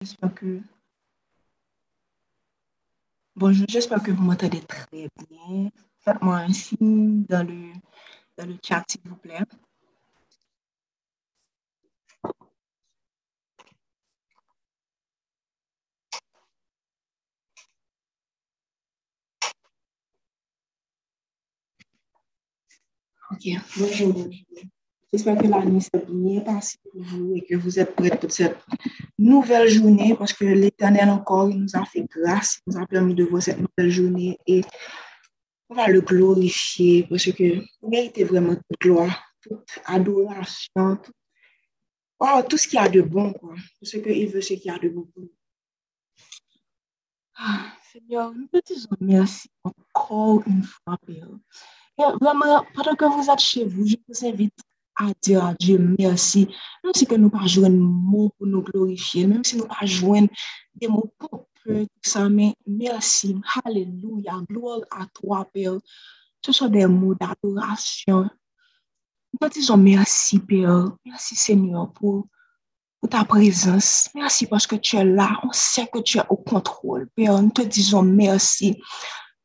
J'espère que... Bonjour, j'espère que vous m'entendez très bien. Faites-moi un signe dans le, dans le chat, s'il vous plaît. Ok. J'espère que la nuit s'est bien passée pour vous et que vous êtes prêts pour cette nouvelle journée parce que l'Éternel encore il nous a fait grâce, il nous a permis de voir cette nouvelle journée et on va le glorifier parce que vous méritez vraiment toute gloire, toute adoration, tout, oh, tout ce qu'il y a de bon, quoi. Ce qu'il veut, ce qu'il y a de bon pour nous. Ah, Seigneur, nous te disons merci encore une fois, Père. Vraiment, pendant que vous êtes chez vous, je vous invite à dire à Dieu merci. Même si que nous pas jouer un mot pour nous glorifier, même si nous pas des mots pour tout ça, mais merci. Alléluia. Gloire à toi, Père. Ce sont des mots d'adoration. Nous te disons merci, Père. Merci, Seigneur, pour, pour ta présence. Merci parce que tu es là. On sait que tu es au contrôle, Père. Nous te disons merci.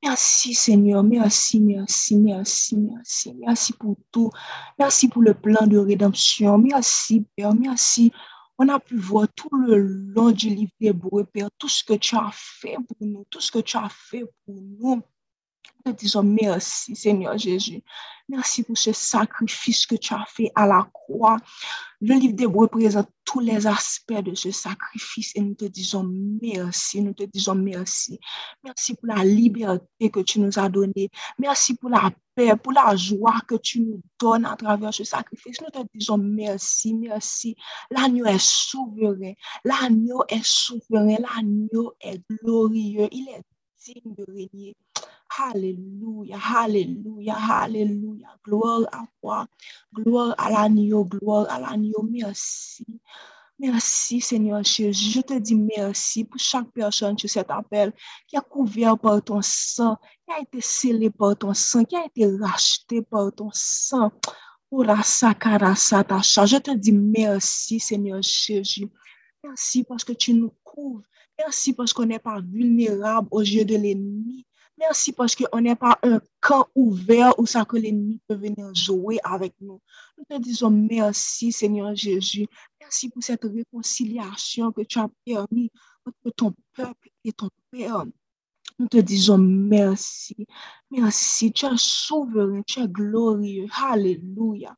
Merci Seigneur, merci, merci, merci, merci, merci pour tout. Merci pour le plan de rédemption. Merci Père, merci. On a pu voir tout le long du livre d'Hébreu, Père, tout ce que tu as fait pour nous, tout ce que tu as fait pour nous. Nous te disons merci Seigneur Jésus. Merci pour ce sacrifice que tu as fait à la croix. Le livre d'Hébreu présente tous les aspects de ce sacrifice et nous te disons merci, nous te disons merci. Merci pour la liberté que tu nous as donnée. Merci pour la paix, pour la joie que tu nous donnes à travers ce sacrifice. Nous te disons merci, merci. L'agneau est souverain, l'agneau est souverain, l'agneau est glorieux, il est digne de régner. Hallelujah, hallelujah, hallelujah. Gloire à toi, gloire à l'agneau, gloire à l'agneau. Merci. Merci Seigneur Jésus. Je te dis merci pour chaque personne sur cet appel qui a couvert par ton sang, qui a été scellé par ton sang, qui a été racheté par ton sang. Oh Je te dis merci Seigneur Jésus. Merci parce que tu nous couvres. Merci parce qu'on n'est pas vulnérable aux yeux de l'ennemi. Merci parce qu'on n'est pas un camp ouvert où ça que l'ennemi peut venir jouer avec nous. Nous te disons merci, Seigneur Jésus. Merci pour cette réconciliation que tu as permis entre ton peuple et ton Père. Nous te disons merci. Merci. Tu es souverain, tu es glorieux. Alléluia.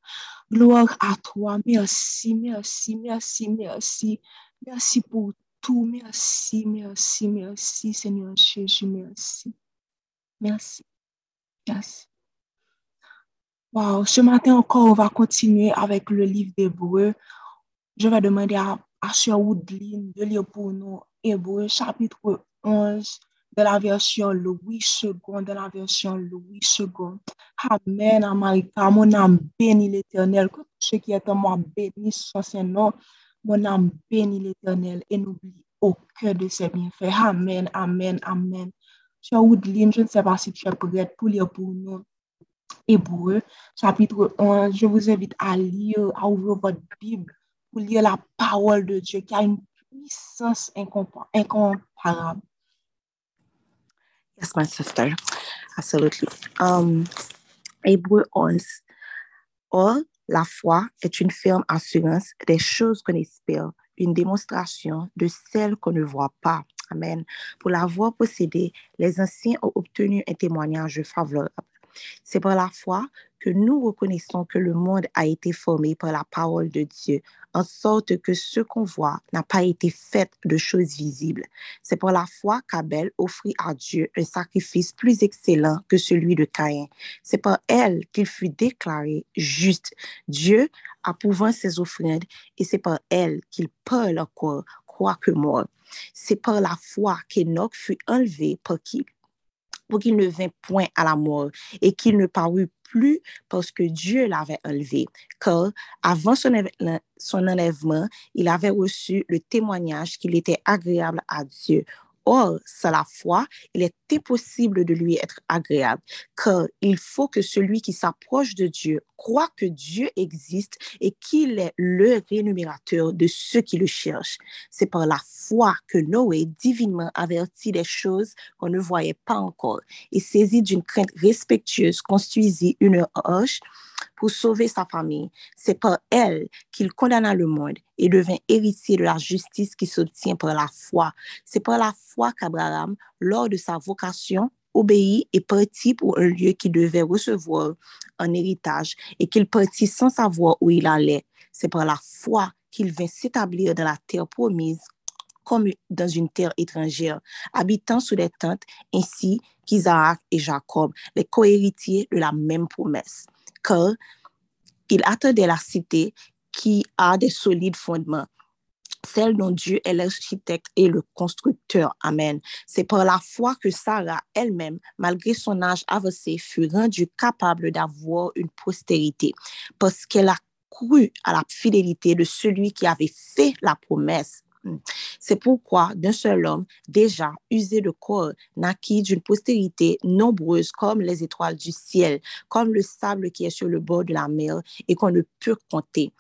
Gloire à toi. Merci, merci, merci, merci. Merci pour tout. Merci, merci, merci, Seigneur Jésus. Merci. Merci. Merci. Wow, ce matin encore, on va continuer avec le livre d'Hébreu. Je vais demander à, à Woodlin de lire pour nous Hébreu chapitre 11 de la version Louis II, de la version Louis II. Amen, Amarika, mon âme bénit l'éternel. Que ce qui est en moi bénisse son Saint-Nom. Mon âme bénit l'éternel et n'oublie aucun de ses bienfaits. Amen, amen, amen. Woodline, je ne sais pas si tu es prête pour lire pour nous Hébreu, chapitre 11. Je vous invite à lire, à ouvrir votre Bible pour lire la parole de Dieu qui a une puissance incomparable. Yes, my sister. Absolutely. Um, Hébreu 11. Or, la foi est une ferme assurance des choses qu'on espère, une démonstration de celles qu'on ne voit pas. Amen. Pour l'avoir possédé, les anciens ont obtenu un témoignage favorable. C'est par la foi que nous reconnaissons que le monde a été formé par la parole de Dieu, en sorte que ce qu'on voit n'a pas été fait de choses visibles. C'est par la foi qu'Abel offrit à Dieu un sacrifice plus excellent que celui de Caïn. C'est par elle qu'il fut déclaré juste. Dieu approuvant ses offrandes et c'est par elle qu'il parle encore, quoique mort. C'est par la foi qu'Enoch fut enlevé pour qu'il pour qu'il ne vint point à la mort et qu'il ne parut plus parce que Dieu l'avait enlevé. Car avant son, son enlèvement, il avait reçu le témoignage qu'il était agréable à Dieu. Or, sans la foi, il est impossible de lui être agréable, car il faut que celui qui s'approche de Dieu croit que Dieu existe et qu'il est le rémunérateur de ceux qui le cherchent. C'est par la foi que Noé, divinement averti des choses qu'on ne voyait pas encore, et saisi d'une crainte respectueuse, construisit une arche pour sauver sa famille. C'est par elle qu'il condamna le monde et devint héritier de la justice qui s'obtient par la foi. C'est par la foi qu'Abraham, lors de sa vocation, obéit et partit pour un lieu qu'il devait recevoir en héritage et qu'il partit sans savoir où il allait. C'est par la foi qu'il vint s'établir dans la terre promise comme dans une terre étrangère, habitant sous des tentes, ainsi qu'Isaac et Jacob, les cohéritiers de la même promesse car il attendait la cité qui a des solides fondements, celle dont Dieu est l'architecte et le constructeur. Amen. C'est par la foi que Sarah elle-même, malgré son âge avancé, fut rendue capable d'avoir une postérité, parce qu'elle a cru à la fidélité de celui qui avait fait la promesse. C'est pourquoi d'un seul homme, déjà usé de corps, naquit d'une postérité nombreuse comme les étoiles du ciel, comme le sable qui est sur le bord de la mer et qu'on ne peut compter.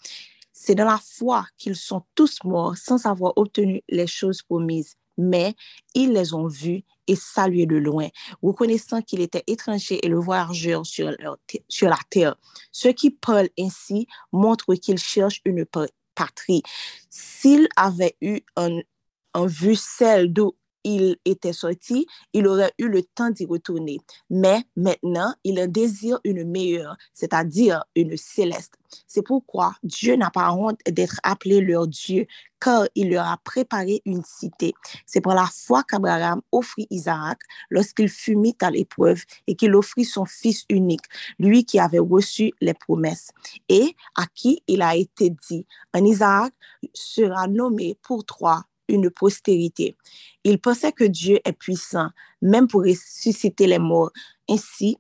C'est dans la foi qu'ils sont tous morts sans avoir obtenu les choses promises, mais ils les ont vus et salués de loin, reconnaissant qu'il était étranger et le voyageur sur, sur la terre. Ceux qui parlent ainsi montrent qu'ils cherchent une patrie. S'il avait eu un, un vue celle d'où il était sorti, il aurait eu le temps d'y retourner. Mais maintenant, il en désire une meilleure, c'est-à-dire une céleste. C'est pourquoi Dieu n'a pas honte d'être appelé leur Dieu, car il leur a préparé une cité. C'est pour la foi qu'Abraham offrit Isaac lorsqu'il fut mis à l'épreuve et qu'il offrit son fils unique, lui qui avait reçu les promesses, et à qui il a été dit, un Isaac sera nommé pour toi une postérité. Il pensait que Dieu est puissant, même pour ressusciter les morts. Ainsi,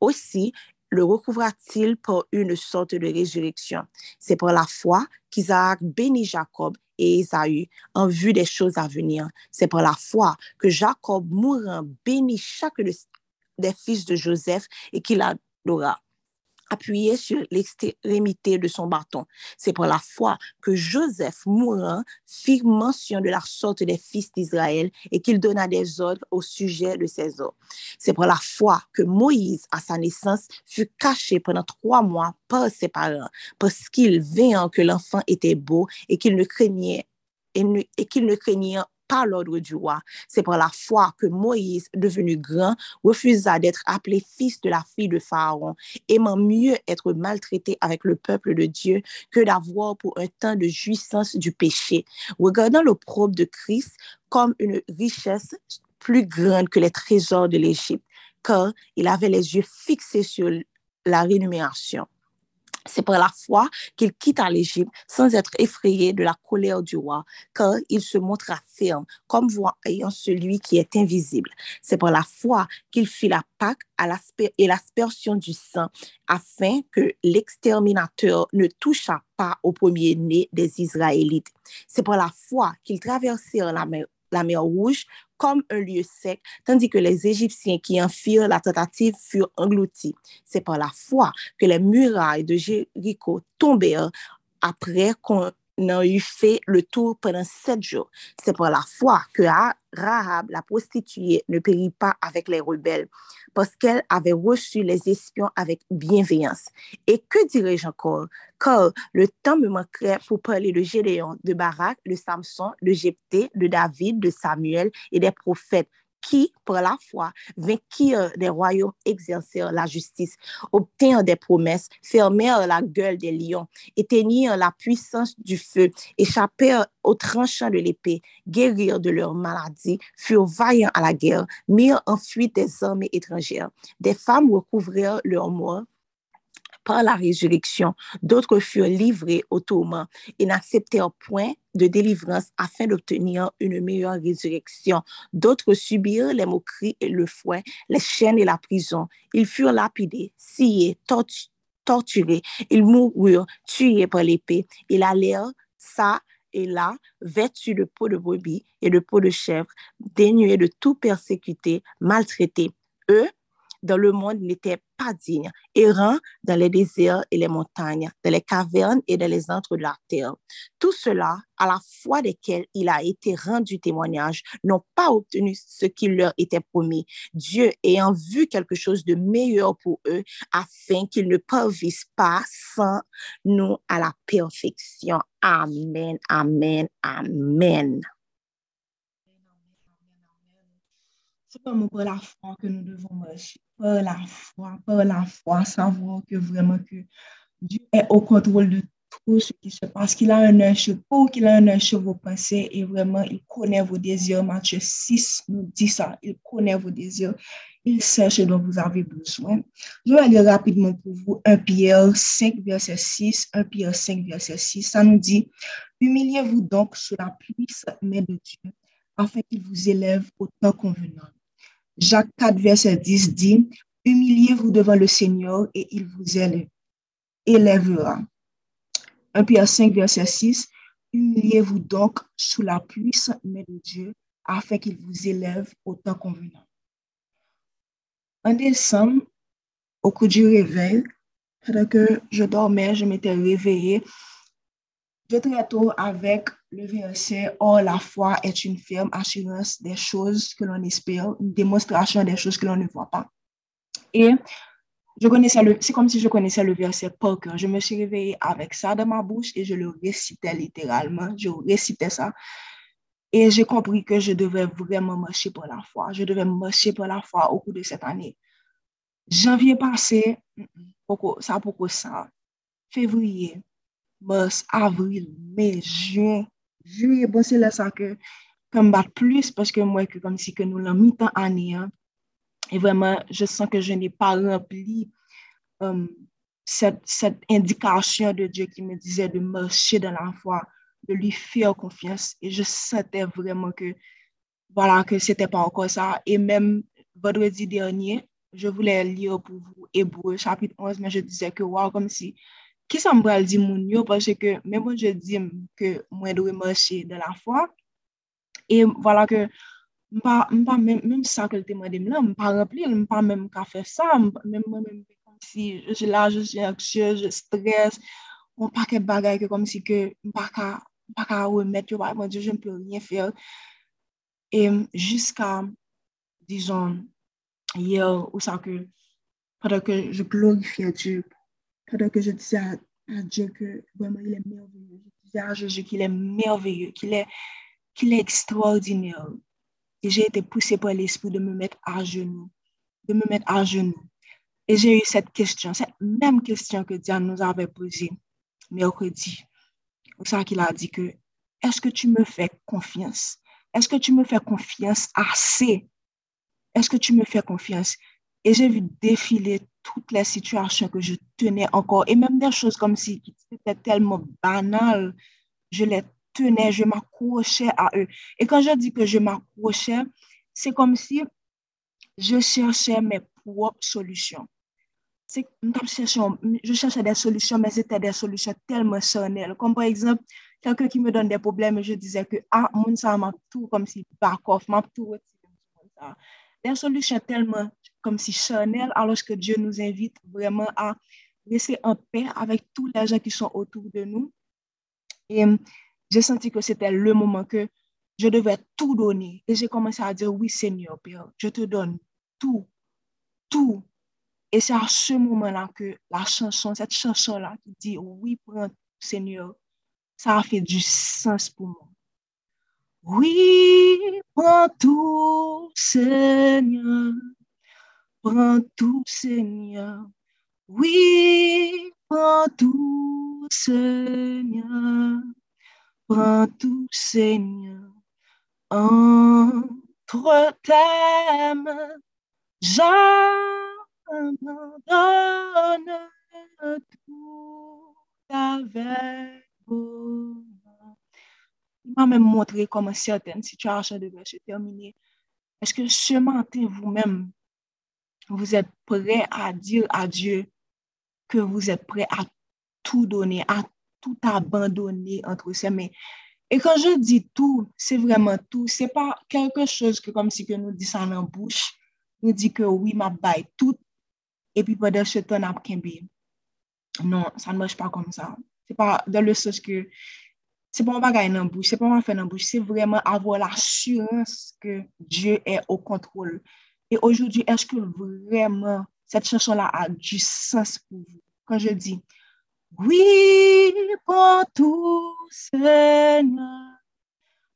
aussi, le recouvra-t-il par une sorte de résurrection? C'est par la foi qu'Isaac bénit Jacob et Esaü en vue des choses à venir. C'est par la foi que Jacob mourant bénit chaque des fils de Joseph et qu'il adora appuyé sur l'extrémité de son bâton. C'est pour la foi que Joseph, mourant, fit mention de la sorte des fils d'Israël et qu'il donna des ordres au sujet de ces ordres. C'est pour la foi que Moïse, à sa naissance, fut caché pendant trois mois par ses parents, parce qu'il voyant que l'enfant était beau et qu'il ne craignait et, qu'il ne craignait par l'ordre du roi. C'est par la foi que Moïse, devenu grand, refusa d'être appelé fils de la fille de Pharaon, aimant mieux être maltraité avec le peuple de Dieu que d'avoir pour un temps de jouissance du péché, regardant l'opprobre de Christ comme une richesse plus grande que les trésors de l'Égypte, car il avait les yeux fixés sur la rémunération. C'est par la foi qu'il quitta l'Égypte sans être effrayé de la colère du roi, car il se montra ferme, comme voyant celui qui est invisible. C'est par la foi qu'il fit la Pâque et l'aspersion du sang, afin que l'exterminateur ne touchât pas au premier-né des Israélites. C'est par la foi qu'ils traversèrent la mer Rouge comme un lieu sec, tandis que les Égyptiens qui en firent la tentative furent engloutis. C'est par la foi que les murailles de Jéricho tombèrent après qu'on n'a eu fait le tour pendant sept jours. C'est par la foi que Rahab, la prostituée, ne périt pas avec les rebelles, parce qu'elle avait reçu les espions avec bienveillance. Et que dirais-je encore? Car le temps me manquerait pour parler de Gédéon, de Barak, de Samson, de Jephthé, de David, de Samuel et des prophètes qui, par la foi, vainquirent des royaumes, exercèrent la justice, obtinrent des promesses, fermèrent la gueule des lions, éteignirent la puissance du feu, échappèrent aux tranchants de l'épée, guérirent de leurs maladies, furent vaillants à la guerre, mirent en fuite des armées étrangères. Des femmes recouvrirent leur mort par la résurrection, d'autres furent livrés au tourment et n'acceptèrent point de délivrance afin d'obtenir une meilleure résurrection. D'autres subirent les moqueries et le fouet, les chaînes et la prison. Ils furent lapidés, sciés, torturés. Ils moururent, tués par l'épée. Ils allèrent ça et là, vêtus de peau de brebis et de peau de chèvre, dénués de tout persécuté, maltraités. Eux, dans le monde n'étaient pas dignes, errant dans les déserts et les montagnes, dans les cavernes et dans les antres de la terre. Tout cela, à la foi desquels il a été rendu témoignage, n'ont pas obtenu ce qui leur était promis. Dieu ayant vu quelque chose de meilleur pour eux, afin qu'ils ne parvissent pas sans nous à la perfection. Amen, amen, amen. C'est comme pour la foi que nous devons marcher. Par la foi, par la foi, savoir que vraiment que Dieu est au contrôle de tout ce qui se passe, qu'il a un œil sur vous, qu'il a un œil sur vos pensées et vraiment il connaît vos désirs. Matthieu 6 nous dit ça, il connaît vos désirs, il sait ce dont vous avez besoin. Je vais aller rapidement pour vous 1 Pierre 5, verset 6, 1 Pierre 5, verset 6, ça nous dit, humiliez-vous donc sous la puissance main de Dieu afin qu'il vous élève au temps convenant. Jacques 4, verset 10 dit, Humiliez-vous devant le Seigneur et il vous élèvera. 1 Pierre 5, verset 6, Humiliez-vous donc sous la puissance main de Dieu afin qu'il vous élève au temps convenant. En décembre, au cours du réveil, pendant que je dormais, je m'étais réveillée, je traite avec le verset « Or, la foi est une ferme assurance des choses que l'on espère, une démonstration des choses que l'on ne voit pas. » Et je connaissais le, c'est comme si je connaissais le verset cœur. Je me suis réveillée avec ça dans ma bouche et je le récitais littéralement. Je récitais ça. Et j'ai compris que je devais vraiment marcher pour la foi. Je devais marcher pour la foi au cours de cette année. Janvier passé, ça beaucoup ça? Février, mars, avril, mai, juin. Juillet, bon, ça que comme bat plus parce que moi, que comme si mis en année. Hein. Et vraiment, je sens que je n'ai pas rempli um, cette, cette, indication de Dieu qui me disait de marcher dans la foi, de lui faire confiance. Et je sentais vraiment que, voilà, que c'était pas encore ça. Et même vendredi dernier, je voulais lire pour vous Hébreu chapitre 11, mais je disais que, wow, comme si Ki sa m bral di moun yo, pwese ke mè bon je di m ke mwen dwe mwache de la fwa, e wala ke m pa mèm sa ke l teman dem la, m pa repli, m pa mèm ka fè sa, m mèm mèm mèm kom si je la, je je akche, je stres, m pa ke bagay ke kom si ke m pa ka, m pa ka remet yo, mwen di je e m pou rien fè. E jiska, dijon, yo, ou sa ke, pwede ke je glorifye Diyo, pendant que je disais à, Dieu que vraiment il est merveilleux. Je disais à Jésus qu'il est merveilleux, qu'il est, est extraordinaire. Et j'ai été poussée par l'esprit de me mettre à genoux, de me mettre à genoux. Et j'ai eu cette question, cette même question que Diane nous avait posée mercredi. C'est ça qu'il a dit que, est-ce que tu me fais confiance? Est-ce que tu me fais confiance assez? Est-ce que tu me fais confiance? Et j'ai vu défiler toutes les situations que je tenais encore, et même des choses comme si c'était tellement banal, je les tenais, je m'accrochais à eux. Et quand je dis que je m'accrochais, c'est comme si je cherchais mes propres solutions. Je cherchais des solutions, mais c'était des solutions tellement sonnelles. Comme par exemple, quelqu'un qui me donne des problèmes, je disais que, ah, mon ça m'a tout comme si back off, m'a tout Des solutions tellement comme si Chanel, alors que Dieu nous invite vraiment à rester en paix avec tous les gens qui sont autour de nous. Et euh, j'ai senti que c'était le moment que je devais tout donner. Et j'ai commencé à dire, oui Seigneur, Père, je te donne tout, tout. Et c'est à ce moment-là que la chanson, cette chanson-là qui dit, oui, prends Seigneur, ça a fait du sens pour moi. Oui, prends tout, Seigneur. Prends tout, Seigneur. Oui, prends tout, Seigneur. Prends tout, Seigneur. Entre tes mains, j'abandonne tout avec vous. Il m'a même montré comment certaines situations devaient se terminer. Est-ce que ce matin, vous-même, vous êtes prêt à dire à Dieu que vous êtes prêt à tout donner, à tout abandonner entre ses mains. Et quand je dis tout, c'est vraiment tout. C'est pas quelque chose que comme si que nous ça en bouche, nous dit que oui, ma baille tout, et puis pendant ce temps, n'a Non, ça ne marche pas comme ça. C'est pas dans le sens que c'est pas un bagage en bouche, c'est pas un faire en bouche, c'est vraiment avoir l'assurance que Dieu est au contrôle. Et aujourd'hui, est-ce que vraiment cette chanson-là a du sens pour vous? Quand je dis, oui, prends tout, Seigneur,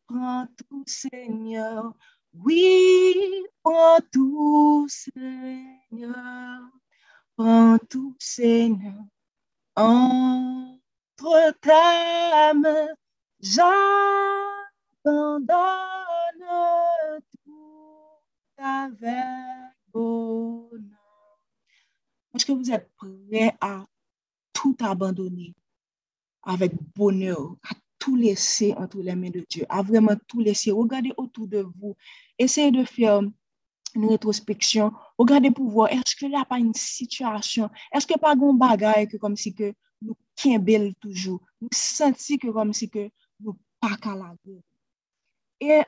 prends tout, Seigneur, oui, prends tout, Seigneur, prends tout, Seigneur, entre ta main, j'abandonne Est-ce que vous êtes prêts à tout abandonner avec bonheur, à tout laisser entre les mains de Dieu, à vraiment tout laisser? Regardez autour de vous. Essayez de faire une rétrospection. Regardez pour voir, est-ce n'y a pas une situation, est-ce a pas un bagage que comme si que nous belle toujours, nous sentons que comme si que nous pas qu'à la Et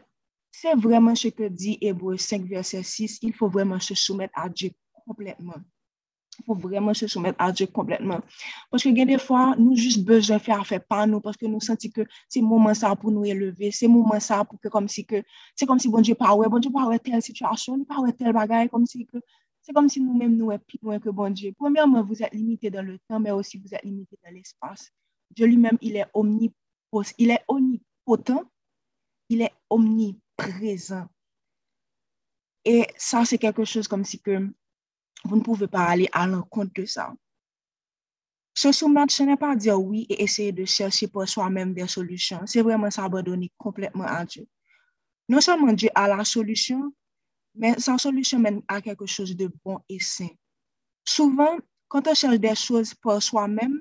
c'est vraiment ce que dit Hébreu 5, verset 6, il faut vraiment se soumettre à Dieu complètement. Il faut vraiment se soumettre à Dieu complètement. Parce que, des fois, nous juste besoin de faire affaire par nous parce que nous sentons que c'est moment ça pour nous élever. C'est moment ça pour que, comme si que, c'est comme si bon Dieu pas bon Dieu pas telle situation, pas telle bagaille, comme si que, c'est comme si nous-mêmes nous plus loin que bon Dieu. Premièrement, vous êtes limité dans le temps, mais aussi vous êtes limité dans l'espace. Dieu lui-même, il est omnipotent, il est omnipotent, il est omniprésent. Et ça, c'est quelque chose comme si que vous ne pouvez pas aller à l'encontre de ça. Se soumettre, ce n'est pas dire oui et essayer de chercher pour soi-même des solutions. C'est vraiment s'abandonner complètement à Dieu. Non seulement Dieu a la solution, mais sa solution mène à quelque chose de bon et sain. Souvent, quand on cherche des choses pour soi-même,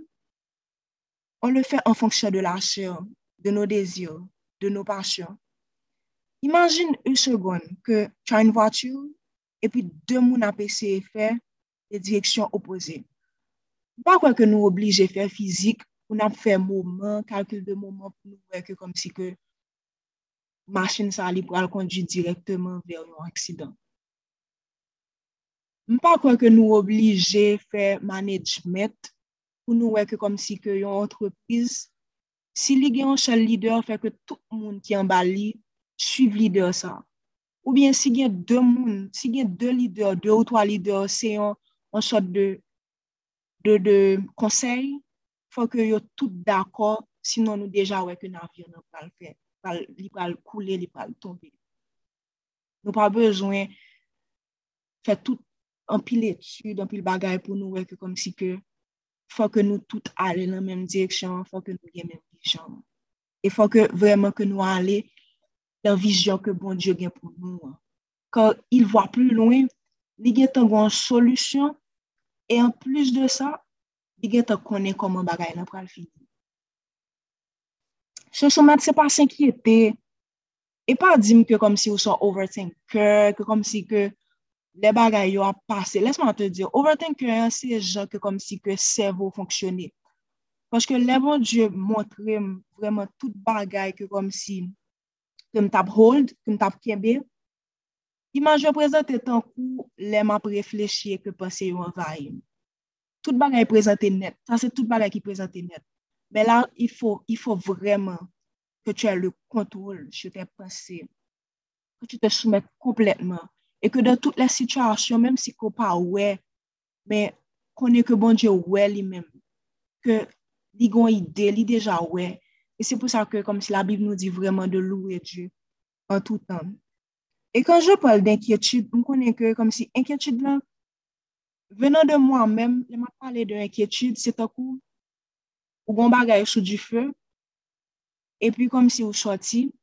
on le fait en fonction de la chair, de nos désirs, de nos passions. Imagine yon segon ke chan yon vwatyou epi dè moun apese fè de direksyon opose. Mwa kwen ke nou oblige fè fizik, ou nap fè mouman, kalkul de mouman pou nou wèkè kom si ke machin sa li pou al kondu direktman ver yon aksidan. Mwa kwen ke nou oblige fè management, pou nou wèkè kom si ke yon entreprise, si li gen yon chal lider fè ke tout moun ki an bali suiv lider sa. Ou bien si gen de moun, si gen de lider, de ou to lider, se yon, yon sot de, de, de konsey, fò ke yo tout d'akor, sinon nou deja wè ke nan avyon nan pral fè, pral, li pral koule, li pral tombe. Nou pa bezwen fè tout anpil etude, anpil bagay pou nou wè ke kom si ke fò ke nou tout ale nan menm direksyon, fò ke nou gen menm vijan. E fò ke vreman ke nou ale la vision que bon Dieu a pour nous. Quand il voit plus loin, il y a une solution et en plus de ça, il y a connaît comment bagaille là pour le finir. Ce sommet, c'est pas s'inquiéter et pas dire que comme si vous sont overthinker, que comme si que les bagailles ont passé. Laisse-moi te dire, overthinker, c'est gens que comme si que cerveau fonctionnait. Parce que le bon Dieu montre vraiment toute bagaille que comme si ke m tap hold, ke m tap kebe. Imanj prezante tan kou lem ap reflechye ke pase yo anvay. Tout bagay prezante net. Sa se tout bagay ki prezante net. Men la, il faut, il faut vraiment que tu aies le contrôle sur tes pensées. Que tu te soumettes complètement. Et que dans toutes les situations, même si qu'on pas ouais, mais qu'on est que bon Dieu ouais lui-même. Que l'idée, l'idée déjà ouais. Et c'est pour ça que, comme si la Bible nous dit vraiment de louer Dieu en tout temps. Et quand je parle d'inquiétude, on connaît que, comme si inquiétude là, venant de moi-même, je m'a parlé d'inquiétude, c'est un coup, ou bon bagage sous du feu, et puis comme si vous sorti,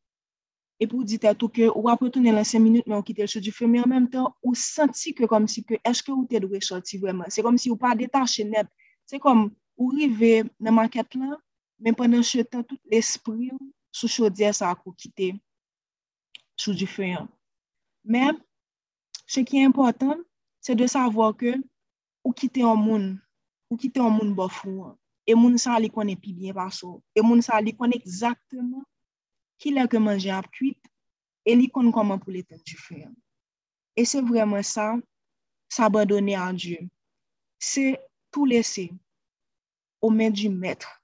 et puis vous dites à tout que, ou après tourner dans cinq minutes, mais on quitte le sous du feu, mais en même temps, vous sentez que, comme si que, est-ce que vous êtes sorti vraiment? C'est comme si vous pas détaché net. C'est comme, vous arrivez dans ma quête là, Men pwenden chetan tout l'esprit sou chodye sa akou kite sou di feyan. Men, se ki important, se de savo ke ou kite an moun, ou kite an moun bofou. E moun sa li konen pi bien baso. E moun sa li konen ekzakteman ki lè ke manje ap kuit, e li kon koman pou l'eten du fè. E se vreman sa, sa abandonne an Dieu. Se tout lese ou men du mètre,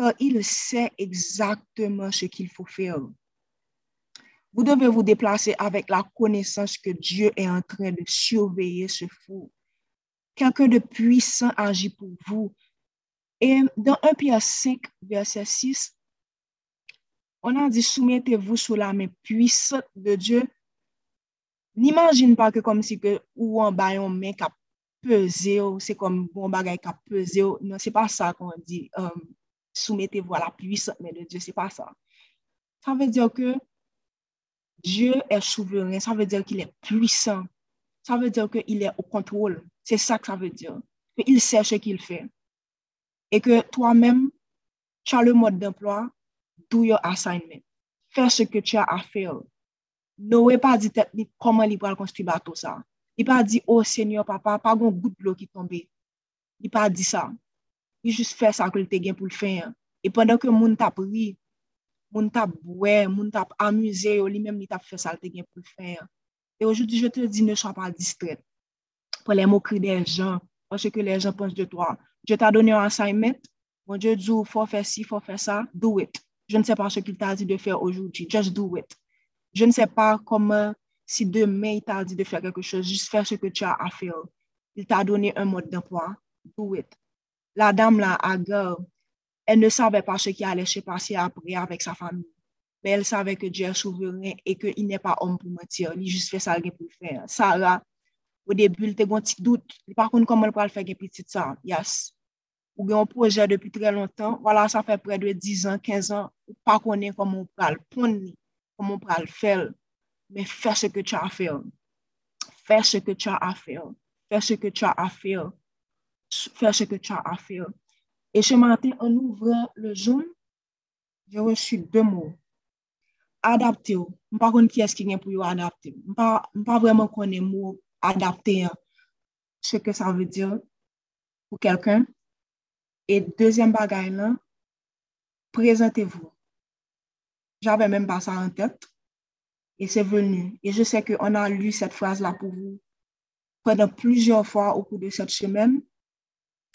kan il se exactement ce qu'il faut faire. Vous devez vous déplacer avec la connaissance que Dieu est en train de surveiller ce fou. Quelqu'un de puissant agit pour vous. Et dans 1 Pierre 5, verset 6, on a dit soumettez-vous sous la main puissante de Dieu. N'imagine pas que comme si que ou en bas on ou c'est comme bon bagay a pesé. Non, c'est pas ça qu'on dit. Um, soumettez-vous à la puissante main de Dieu. C'est pas ça. Ça veut dire que Dieu est souverain. Ça veut dire qu'il est puissant. Ça veut dire qu'il est au contrôle. C'est ça que ça veut dire. Il sait ce qu'il fait. Et que toi-même, tu as le mode d'emploi, do your assignment. Fais ce que tu as à faire. Noé pas dit comment il va construire bateau ça. Il pas dit, oh Seigneur, papa, pas un goutte de l'eau qui tombe. Il pas dit ça. li jist fè sa ke l te gen pou l fè yon. E pandan ke moun tap ri, moun tap bouè, moun tap amuse yo, li mèm li tap fè sa l te gen pou l fè yon. E ojoudi je te di ne chan pa distret. Po le mokri de jan, panche ke le jan panche de toa. Je ta donè an assignment, moun je djou fò fè si, fò fè sa, do it. Je ne se pa se ki ta di de fè ojoudi, just do it. Je ne se pa koman si demè il ta di de fè kèkè chòs, jist fè se ke tu a a fè yo. Il ta donè un mod d'emploi, do it. La dame la, Agar, elle ne savait pas ce qui allait se passer après avec sa famille. Mais elle savait que Dieu est souverain et qu'il n'est pas homme pour mentir. Il juste fait ça pour le faire. Sarah, au début, elle était un petit doute. Par contre, comment elle peut le faire, petite ça? Yes. Ou gen yon proje depi tre lontan, wala sa fe pre de 10 an, 15 an, ou pa konen komon pral pon ni, komon pral fel, men fe se ke tcha a fel. Fe se ke tcha a fel. Fe se ke tcha a fel. Faire. Ce que tu as à faire. Et ce matin, en ouvrant le Zoom, j'ai reçu deux mots. Adapter. Je ne sais pas qui est-ce qui vient pour adapter. Je ne sais pas vraiment connaître le mot adapter, hein. ce que ça veut dire pour quelqu'un. Et deuxième bagaille présentez-vous. J'avais même pas ça en tête. Et c'est venu. Et je sais qu'on a lu cette phrase-là pour vous pendant plusieurs fois au cours de cette semaine.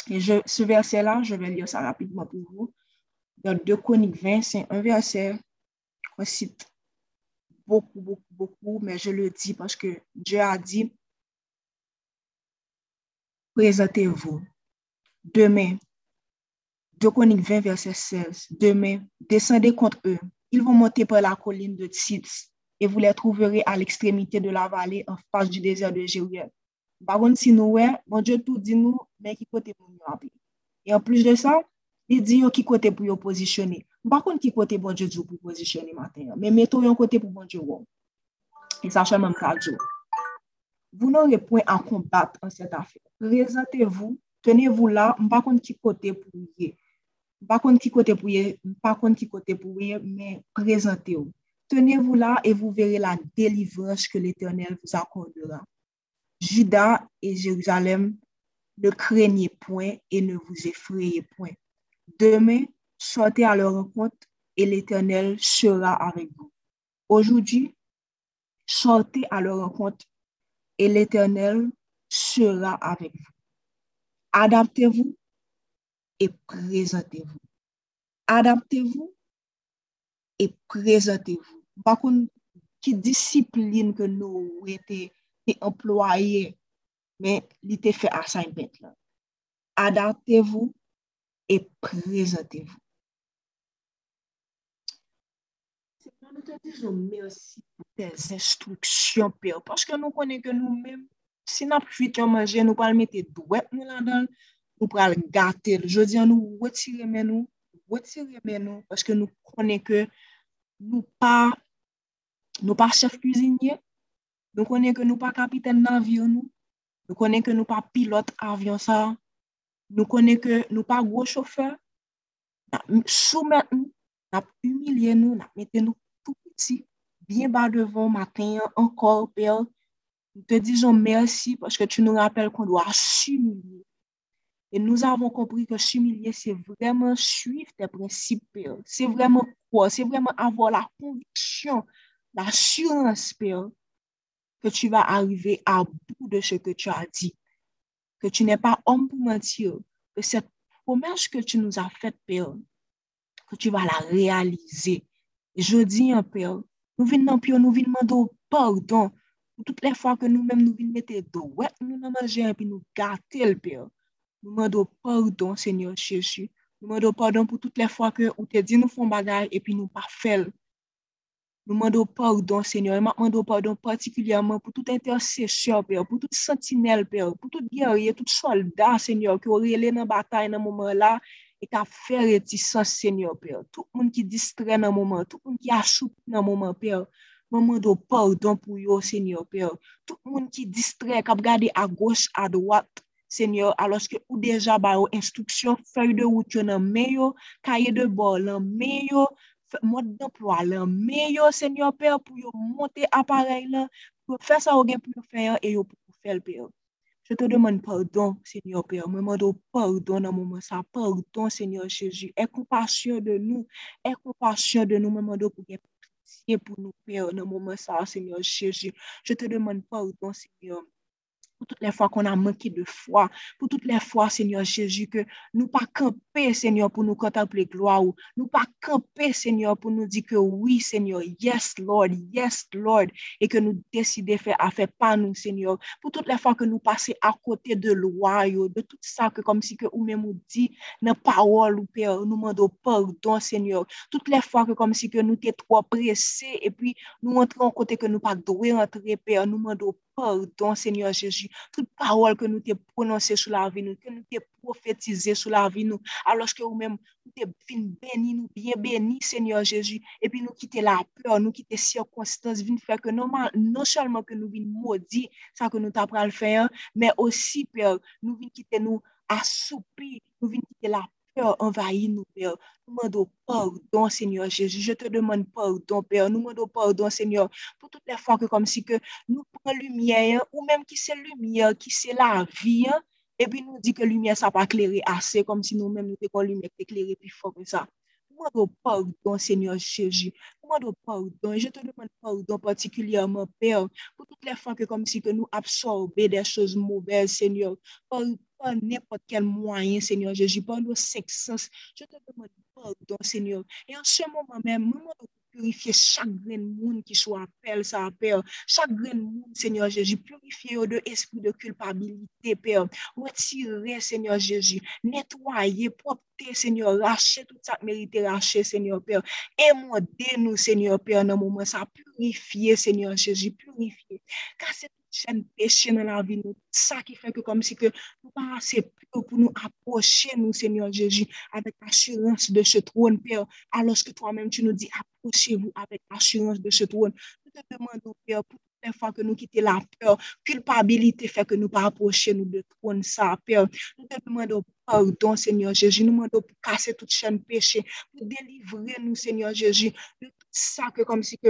Et ce verset-là, je vais lire ça rapidement pour vous. Dans 2 Chroniques 20, c'est un verset qu'on cite beaucoup, beaucoup, beaucoup, mais je le dis parce que Dieu a dit, présentez-vous. Demain, 2 Chroniques 20, verset 16. Demain, descendez contre eux. Ils vont monter par la colline de Tzitz et vous les trouverez à l'extrémité de la vallée en face du désert de Jérusalem. Par contre, si nous, ouais, bon Dieu tout dit nous, mais qui côté pour nous appeler. Et en plus de ça, il dit qui côté pour vous positionner. Par contre, qui côté bon Dieu pour positionner matin. Mais mettons un côté pour bon Dieu. Et je même Dieu. Vous n'aurez point à combattre en cette affaire. Présentez-vous, tenez-vous là, par contre, qui côté pour vous. Par contre, qui côté pour vous, par contre, qui côté pour vous, mais présentez-vous. Tenez-vous là et vous verrez la délivrance que l'Éternel vous accordera. Judas et Jérusalem, ne craignez point et ne vous effrayez point. Demain, sortez à leur rencontre et l'Éternel sera avec vous. Aujourd'hui, sortez à leur rencontre et l'Éternel sera avec vous. Adaptez-vous et présentez-vous. Adaptez-vous et présentez-vous. Par qui discipline que nous été te employe, men li te fe assignment lan. Adaptez-vous e prezentez-vous. Se pou nou te dizou mersi pou tes instruksyon pe ou, paske nou konen ke nou men, si nan pwit yon manje, nou pal mette dwet nou lan dan, nou pal gate, je diyan nou wetire men nou, wetire men nou, paske nou konen ke nou pa, nou pa chef kuzinye, nous connaissons que nous pas capitaine d'avion, nous. Nous connaissons que nous pas pilote avion ça. Nous connaissons que nous pas gros chauffeur. Soumettre nous, humilié nous, mettez nous tout petit, bien bas devant matin, encore, Père. Nous te disons merci parce que tu nous rappelles qu'on doit s'humilier. Et nous avons compris que s'humilier, c'est vraiment suivre tes principes, Père. C'est vraiment quoi? C'est vraiment avoir la conviction, l'assurance, Père, que tu vas arriver à bout de ce que tu as dit. Que tu n'es pas homme pour mentir. Que cette promesse que tu nous as faite, Père, que tu vas la réaliser. Je dis, un Père, nous venons, Père, nous venons pardon pour toutes les fois que nous-mêmes nous venons mettre ouais, nous nous manger et puis nous gâter Père. Nous demandons pardon, Seigneur Jésus. Nous demandons pardon pour toutes les fois que nous te dit nous faisons bagaille et puis nous pas fait. Nous demandons pardon, Seigneur. Nous demandons pardon particulièrement pour tout intercesseur, Père, pour tout sentinelle, Père, pour tout guerrier, tout soldat, Seigneur, qui aurait dans la bataille dans ce moment-là et qui a fait réticence, Seigneur, Père. Tout le monde qui distrait dans ce moment, tout le monde qui achoupe dans ce moment, Père. Nous demandons pardon pour eux, Seigneur, Père. Tout le monde qui distrait, qui a regardé à gauche, à droite, Seigneur, aloske ou deja ba yo instruction, feuille de route, yo nan men yo, kaye de bord, nan men mod d'emploi lan, me yo senyo pe pou yo monte aparel lan, pou fè sa ou gen pou yo fè e yo pou fè l pe yo. Je te demande pardon, Seigneur Père. Mwen mwado pardon nan mwen sa. Pardon, Seigneur Jésus. E kompasyon de nou. E kompasyon de nou. Mwen mwado pou gen pitié pou nou, Père, nan mwen sa, Seigneur Jésus. Je te demande pardon, Seigneur. pour toutes les fois qu'on a manqué de foi, pour toutes les fois, Seigneur Jésus, que nous pas camper, Seigneur, pour nous contempler gloire, nous pas camper, Seigneur, pour nous dire que oui, Seigneur, yes, Lord, yes, Lord, et que nous décider faire affaire par nous, Seigneur, pour toutes les fois que nous passons à côté de loi, de tout ça, que comme si que ou même nous dit, nos paroles, ou Père, nous demandons pardon, Seigneur, toutes les fois que comme si que nous t'es trop pressés, et puis nous entrons côté que nous pas doués entrer, Père, nous demandons pardon, Seigneur Jésus, toute parole que nous t'ai prononcée sur la vie nous, que nous t'ai prophétisée sur la vie nous, alors que nous-mêmes, nous t'ai béni nous, bien béni Seigneur Jésus, et puis nous quitter la peur, nous quitter circonstances, vient faire que non, non seulement que nous vînes maudit ça que nous t'apprends à le faire, mais aussi Père, nous vînes quitter nous assoupi, nous vînes quitter la Père, envahit nous, Père. Nous demandons pardon, Seigneur Jésus. Je te demande pardon, Père. Nous demandons pardon, Seigneur, pour toutes les fois que comme si que nous prenons lumière, ou même qui c'est lumière, qui c'est la vie, hein, et puis nous dit que lumière, ça pas éclairé assez, comme si nous-mêmes nous étions lumière éclairée plus fort que ça. Nous demandons pardon, Seigneur Jésus. Nous demandons pardon. Je te demande pardon particulièrement, Père, pour toutes les fois que comme si que nous absorbons des choses mauvaises, Seigneur, par n'importe quel moyen, Seigneur Jésus, par nos sexes. Je te demande pardon, Seigneur. Et en ce moment même, de purifier chaque grain de monde qui soit appel, ça Père. Chaque grain de monde, Seigneur Jésus, purifier de esprit de culpabilité, Père. Retirer, Seigneur Jésus. Nettoyer, propter, Seigneur. Racher tout ça mérité racher, Seigneur Père. Émodez-nous, Seigneur Père, dans le moment ça. Purifier, Seigneur Jésus. Purifier. Car c'est chaîne péché dans la vie, nous. Ça qui fait que comme si que nous pas assez pour nous approcher, nous, Seigneur Jésus, avec l'assurance de ce trône, Père, alors que toi-même, tu nous dis, approchez-vous avec l'assurance de ce trône. Nous te demandons, Père, pour les fois que nous quittons la peur, culpabilité fait que nous pas approcher nous de trône, ça, Père. Nous te demandons pardon, Seigneur Jésus. Nous demandons pour casser toute chaîne péché, pour délivrer nous, Seigneur Jésus, de tout ça que comme si que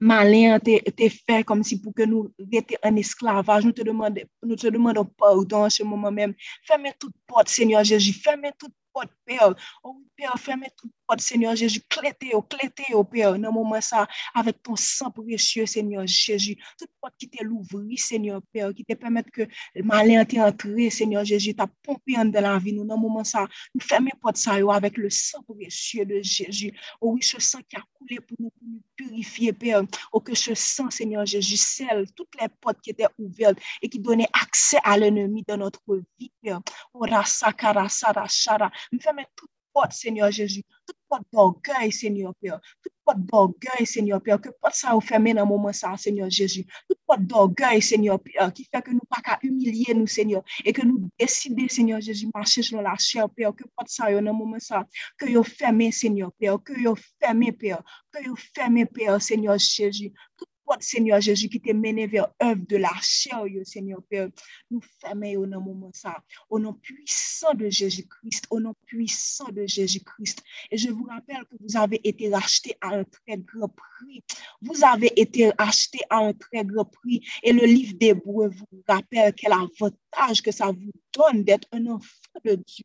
malin te, te fè kom si pou ke nou rete an esklavaj, nou te demande, nou te demande pardon se mouman mèm. Fèmè tout pot, Seigneur Jésus, fèmè tout pot, Père. Oh, Père, fèmè tout Seigneur Jésus. Clétez, oh, clétez, oh, Père, dans moment ça, avec ton sang précieux, Seigneur Jésus. Toute porte qui t'est l'ouvrir, Seigneur Père, qui te permet que le malin t'est entré, Seigneur Jésus, t'a pompé en de la vie, nous, dans moment ça, nous fermez porte ça, avec le sang précieux de Jésus. Oh oui, ce sang qui a coulé pour nous, purifier, Père. Oh, que ce sang, Seigneur Jésus, scelle toutes les portes qui étaient ouvertes et qui donnaient accès à l'ennemi dans notre vie, Père. Oh, rasa, karasa, rachara. Nous fermez toute porte, Seigneur Jésus, toute pot d'orgueil, Seigneur Père. Tout pot d'orgueil, Seigneur Père, que pot ça vous fermé dans le moment ça, Seigneur Jésus. Tout pot d'orgueil, Seigneur Père, qui fait que nous pas qu'à humilier nous, Seigneur, et que nous décider, Seigneur Jésus, marcher selon la chair, Père, que pot ça dans le moment ça, que vous fermez, Seigneur Père, que vous fermez, Père, que vous fermez, Père, Seigneur Jésus. Tout Seigneur Jésus, qui te mené vers œuvre de la chair, Seigneur Père. Nous fermons au nom moment ça, au nom puissant de Jésus-Christ, au nom puissant de Jésus-Christ. Et je vous rappelle que vous avez été racheté à un très grand prix. Vous avez été acheté à un très grand prix. Et le livre d'Hébreu vous rappelle qu'elle a votre que ça vous donne d'être un enfant de Dieu.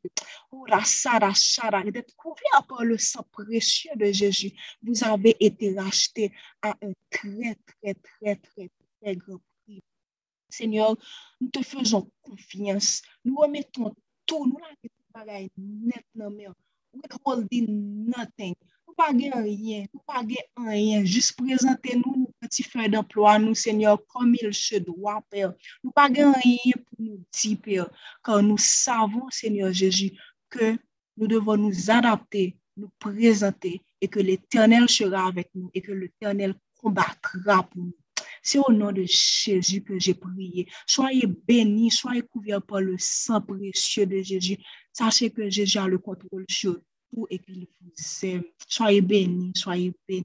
Oh, d'être couvert par le sang précieux de Jésus. Vous avez été racheté à un très, très, très, très, très grand prix. Seigneur, nous te faisons confiance. Nous remettons tout. Nous l'avons net, mais withholding nothing. Nou pa gen rien, nou pa gen rien, juste présenter nous nou petit feuille d'emploi, nous, Seigneur, comme il se doit, Père. Nou pa gen rien pour nous dire, Père, car nous savons, Seigneur Jésus, que nous devons nous adapter, nous présenter, et que l'Éternel sera avec nous, et que l'Éternel combattra pour nous. C'est au nom de Jésus que j'ai prié. Soyez bénis, soyez couverts par le sang précieux de Jésus. Sachez que Jésus a le contrôle sur tout et qu'il vous aime. Soyez bénis, soyez bénis.